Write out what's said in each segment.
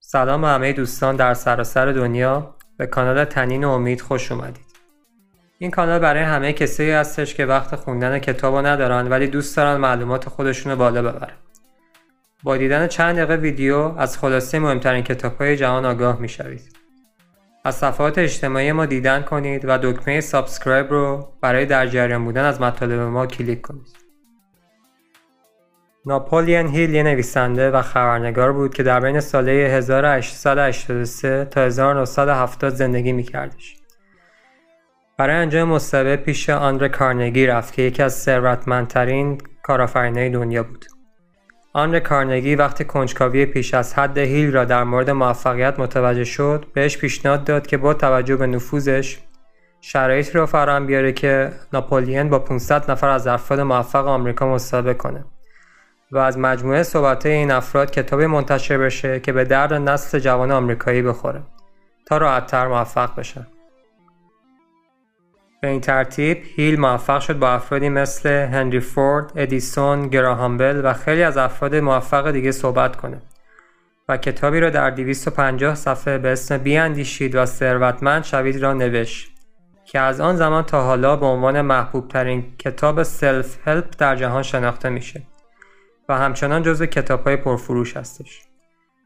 سلام به همه دوستان در سراسر دنیا به کانال تنین و امید خوش اومدید. این کانال برای همه کسایی هستش که وقت خوندن کتاب ندارن ولی دوست دارن معلومات خودشون رو بالا ببرن. با دیدن چند دقیقه ویدیو از خلاصه مهمترین کتاب های جهان آگاه می‌شوید. از صفحات اجتماعی ما دیدن کنید و دکمه subscribe رو برای در جریان بودن از مطالب ما کلیک کنید. ناپولین هیل یه نویسنده و خبرنگار بود که در بین ساله 1883 تا 1970 زندگی میکردش. برای انجام مصاحبه پیش آندره کارنگی رفت که یکی از ثروتمندترین کارآفرینای دنیا بود. آندره کارنگی وقتی کنجکاوی پیش از حد هیل را در مورد موفقیت متوجه شد بهش پیشنهاد داد که با توجه به نفوذش شرایطی را فراهم بیاره که ناپولین با 500 نفر از افراد موفق آمریکا مصاحبه کنه و از مجموعه صحبت این افراد کتابی منتشر بشه که به درد نسل جوان آمریکایی بخوره تا راحتتر موفق بشن به این ترتیب هیل موفق شد با افرادی مثل هنری فورد، ادیسون، گراهام بل و خیلی از افراد موفق دیگه صحبت کنه و کتابی را در 250 صفحه به اسم بیاندیشید و ثروتمند شوید را نوشت که از آن زمان تا حالا به عنوان محبوب ترین کتاب self-help در جهان شناخته میشه. و همچنان جزو کتاب های پرفروش هستش.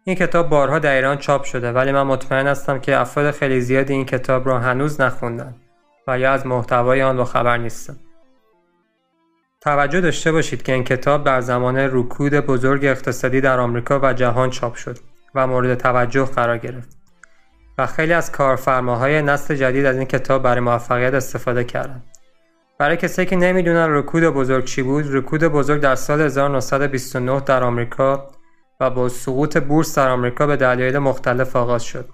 این کتاب بارها در ایران چاپ شده ولی من مطمئن هستم که افراد خیلی زیادی این کتاب را هنوز نخوندن و یا از محتوای آن با خبر نیستن. توجه داشته باشید که این کتاب در زمان رکود بزرگ اقتصادی در آمریکا و جهان چاپ شد و مورد توجه قرار گرفت و خیلی از کارفرماهای نسل جدید از این کتاب برای موفقیت استفاده کردند. برای کسایی که نمی‌دونن رکود بزرگ چی بود رکود بزرگ در سال 1929 در آمریکا و با سقوط بورس در آمریکا به دلایل مختلف آغاز شد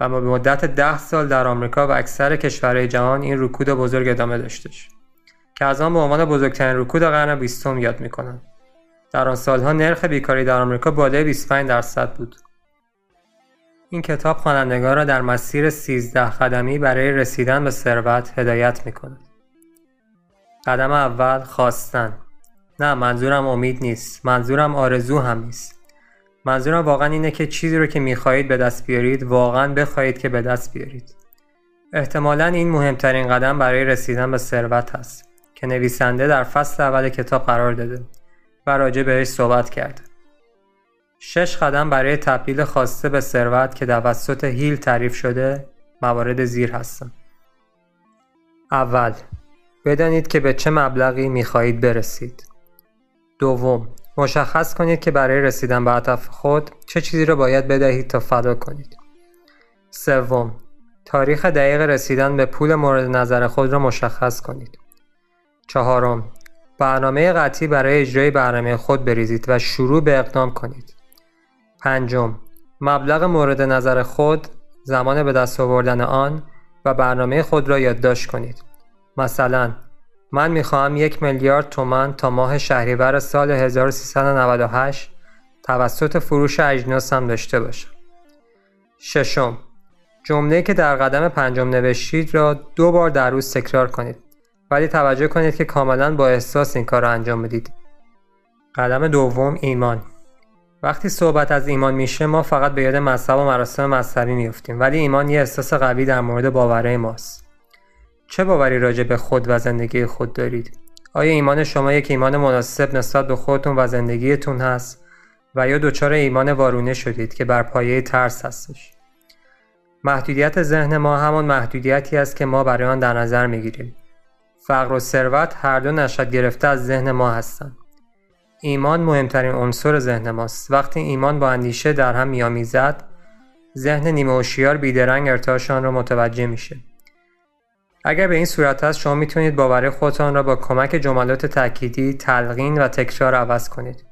و به مدت ده سال در آمریکا و اکثر کشورهای جهان این رکود بزرگ ادامه داشتش که از آن به عنوان بزرگترین رکود قرن بیستم یاد می‌کنن در آن سالها نرخ بیکاری در آمریکا بالای 25 درصد بود. این کتاب خوانندگان را در مسیر 13 قدمی برای رسیدن به ثروت هدایت می‌کند. قدم اول خواستن. نه منظورم امید نیست. منظورم آرزو هم نیست. منظورم واقعا اینه که چیزی رو که می‌خواهید به دست بیارید واقعا بخواهید که به دست بیارید. احتمالا این مهمترین قدم برای رسیدن به ثروت هست که نویسنده در فصل اول کتاب قرار داده و راجع بهش صحبت کرده. شش قدم برای تبدیل خواسته به ثروت که توسط هیل تعریف شده موارد زیر هستند اول بدانید که به چه مبلغی می خواهید برسید. دوم، مشخص کنید که برای رسیدن به هدف خود چه چیزی را باید بدهید تا فدا کنید. سوم، تاریخ دقیق رسیدن به پول مورد نظر خود را مشخص کنید. چهارم، برنامه قطعی برای اجرای برنامه خود بریزید و شروع به اقدام کنید. پنجم، مبلغ مورد نظر خود، زمان به دست آوردن آن و برنامه خود را یادداشت کنید. مثلا من می‌خواهم یک میلیارد تومن تا ماه شهریور سال 1398 توسط فروش اجناسم داشته باشم. ششم جمله که در قدم پنجم نوشتید را دو بار در روز تکرار کنید ولی توجه کنید که کاملا با احساس این کار را انجام بدید. قدم دوم ایمان وقتی صحبت از ایمان میشه ما فقط به یاد مذهب و مراسم مذهبی میفتیم ولی ایمان یه احساس قوی در مورد باوره ماست. چه باوری راجع به خود و زندگی خود دارید؟ آیا ایمان شما یک ایمان مناسب نسبت به خودتون و زندگیتون هست و یا دچار ایمان وارونه شدید که بر پایه ترس هستش؟ محدودیت ذهن ما همان محدودیتی است که ما برای آن در نظر می‌گیریم. فقر و ثروت هر دو نشد گرفته از ذهن ما هستند. ایمان مهمترین عنصر ذهن ماست. وقتی ایمان با اندیشه در هم میآمیزد، ذهن نیمه هوشیار بیدرنگ ارتعاشان را متوجه میشه. اگر به این صورت است شما می‌تونید باور خودتان را با کمک جملات تأکیدی، تلقین و تکرار عوض کنید.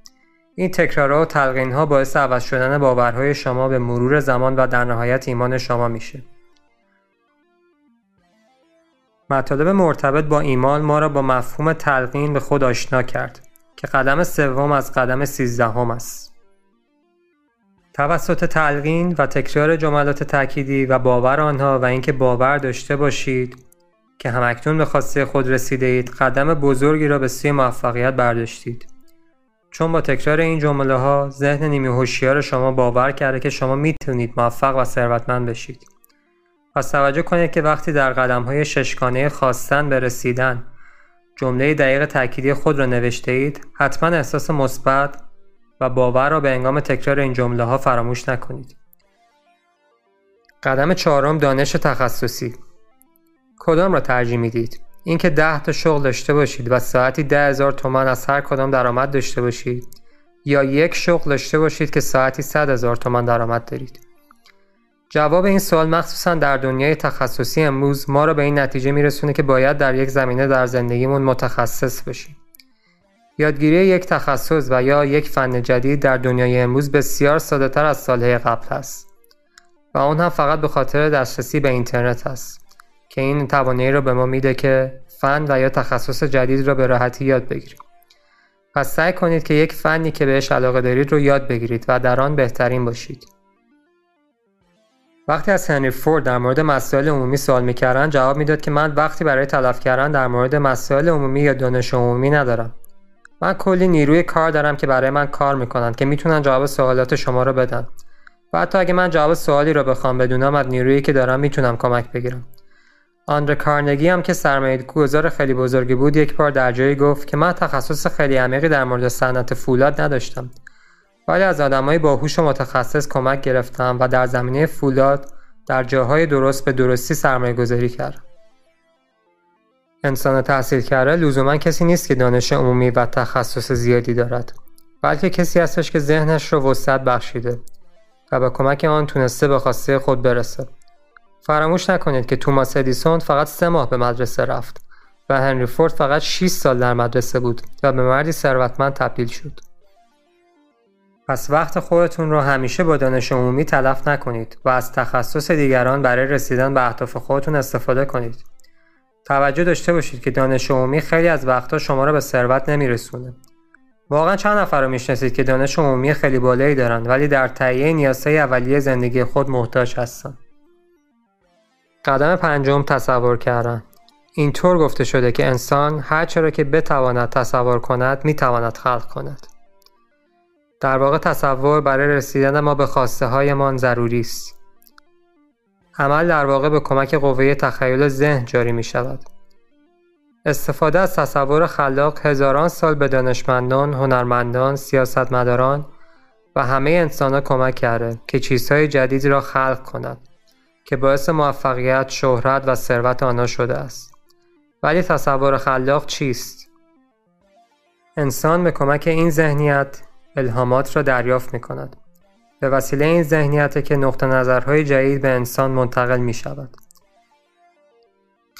این تکرارها و تلقین ها باعث عوض شدن باورهای شما به مرور زمان و در نهایت ایمان شما میشه. مطالب مرتبط با ایمان ما را با مفهوم تلقین به خود آشنا کرد که قدم سوم از قدم سیزدهم است. توسط تلقین و تکرار جملات تأکیدی و باور آنها و اینکه باور داشته باشید که همکنون به خواسته خود رسیده اید قدم بزرگی را به سوی موفقیت برداشتید چون با تکرار این جمله ها ذهن نیمی هوشیار شما باور کرده که شما می‌تونید موفق و ثروتمند بشید. پس توجه کنید که وقتی در قدم های ششگانه خواستن به رسیدن جمله دقیق تأکیدی خود را نوشته اید حتما احساس مثبت و باور را به انگام تکرار این جمله ها فراموش نکنید. قدم چهارم دانش تخصصی کدام را ترجیح می‌دید؟ اینکه ده تا شغل داشته باشید و ساعتی ده هزار تومن از هر کدام درآمد داشته باشید یا یک شغل داشته باشید که ساعتی صد هزار تومن درآمد دارید. جواب این سوال مخصوصا در دنیای تخصصی امروز ما را به این نتیجه میرسونه که باید در یک زمینه در زندگیمون متخصص بشیم یادگیری یک تخصص و یا یک فن جدید در دنیای امروز بسیار ساده تر از سالهای قبل است. و اون هم فقط به خاطر دسترسی به اینترنت است. که این توانایی را به ما میده که فن و یا تخصص جدید را به راحتی یاد بگیریم. پس سعی کنید که یک فنی که بهش علاقه دارید رو یاد بگیرید و در آن بهترین باشید. وقتی از هنری فورد در مورد مسائل عمومی سوال می‌کردن جواب می‌داد که من وقتی برای تلف کردن در مورد مسائل عمومی یا دانش عمومی ندارم. من کلی نیروی کار دارم که برای من کار می‌کنن که می‌تونن جواب سوالات شما رو بدن. و حتی اگه من جواب سوالی رو بخوام بدونم از نیرویی که دارم می‌تونم کمک بگیرم. آندر کارنگی هم که سرمایه گذار خیلی بزرگی بود یک بار در جایی گفت که من تخصص خیلی عمیقی در مورد صنعت فولاد نداشتم. ولی از آدمای باهوش و متخصص کمک گرفتم و در زمینه فولاد در جاهای درست به درستی سرمایه گذاری کردم. انسان تحصیل کرده لزوما کسی نیست که دانش عمومی و تخصص زیادی دارد بلکه کسی هستش که ذهنش رو وسعت بخشیده و به کمک آن تونسته به خواسته خود برسه. فراموش نکنید که توماس ادیسون فقط سه ماه به مدرسه رفت و هنری فورد فقط 6 سال در مدرسه بود و به مردی ثروتمند تبدیل شد. پس وقت خودتون رو همیشه با دانش عمومی تلف نکنید و از تخصص دیگران برای رسیدن به اهداف خودتون استفاده کنید. توجه داشته باشید که دانش عمومی خیلی از وقتا شما را به ثروت نمیرسونه. واقعا چند نفر رو می‌شناسید که دانش عمومی خیلی بالایی دارن ولی در تهیه نیازهای اولیه زندگی خود محتاج هستن. قدم پنجم تصور کردن. اینطور گفته شده که انسان هر چرا که بتواند تصور کند می‌تواند خلق کند. در واقع تصور برای رسیدن ما به خواسته هایمان ضروری است. عمل در واقع به کمک قوه تخیل ذهن جاری می شود استفاده از تصور خلاق هزاران سال به دانشمندان، هنرمندان، سیاستمداران و همه انسان کمک کرده که چیزهای جدیدی را خلق کنند. که باعث موفقیت، شهرت و ثروت آنها شده است. ولی تصور خلاق چیست؟ انسان به کمک این ذهنیت الهامات را دریافت می کند. به وسیله این ذهنیت که نقطه نظرهای جدید به انسان منتقل می شود.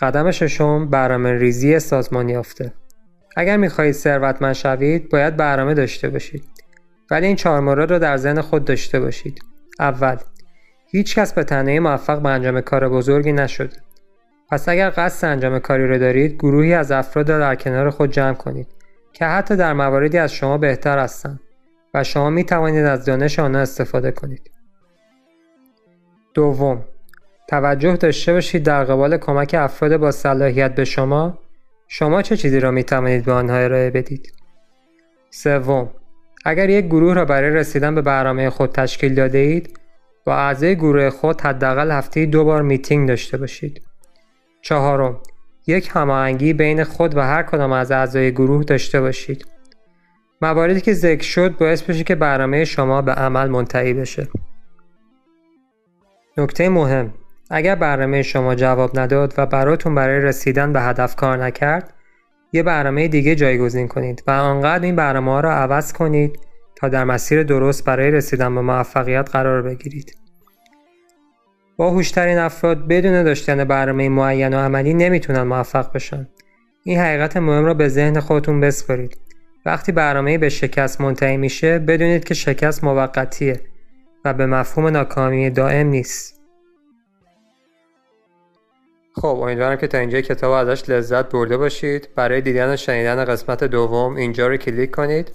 قدم ششم برنامه ریزی سازمان یافته. اگر می خواهید ثروتمند شوید باید برنامه داشته باشید. ولی این چهار مورد را در ذهن خود داشته باشید. اول هیچ کس به تنهایی موفق به انجام کار بزرگی نشده. پس اگر قصد انجام کاری را دارید گروهی از افراد را در کنار خود جمع کنید که حتی در مواردی از شما بهتر هستند و شما می توانید از دانش آنها استفاده کنید. دوم توجه داشته باشید در قبال کمک افراد با صلاحیت به شما شما چه چیزی را می توانید به آنها ارائه بدید. سوم اگر یک گروه را برای رسیدن به برنامه خود تشکیل داده اید با اعضای گروه خود حداقل هفته دو بار میتینگ داشته باشید. چهارم یک هماهنگی بین خود و هر کدام از اعضای گروه داشته باشید. مواردی که ذکر شد باعث بشه که برنامه شما به عمل منتهی بشه. نکته مهم اگر برنامه شما جواب نداد و براتون برای رسیدن به هدف کار نکرد یه برنامه دیگه جایگزین کنید و آنقدر این برنامه ها را عوض کنید تا در مسیر درست برای رسیدن به موفقیت قرار بگیرید. با هوشترین افراد بدون داشتن برنامه معین و عملی نمی‌تونن موفق بشن. این حقیقت مهم را به ذهن خودتون بسپارید. وقتی برنامه به شکست منتهی میشه بدونید که شکست موقتیه و به مفهوم ناکامی دائم نیست. خب امیدوارم که تا اینجا کتاب ازش لذت برده باشید. برای دیدن و شنیدن قسمت دوم اینجا رو کلیک کنید.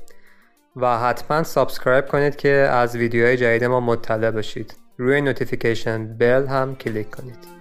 و حتما subscribe کنید که از ویدیوهای جدید ما مطلع باشید. روی notification bell هم کلیک کنید.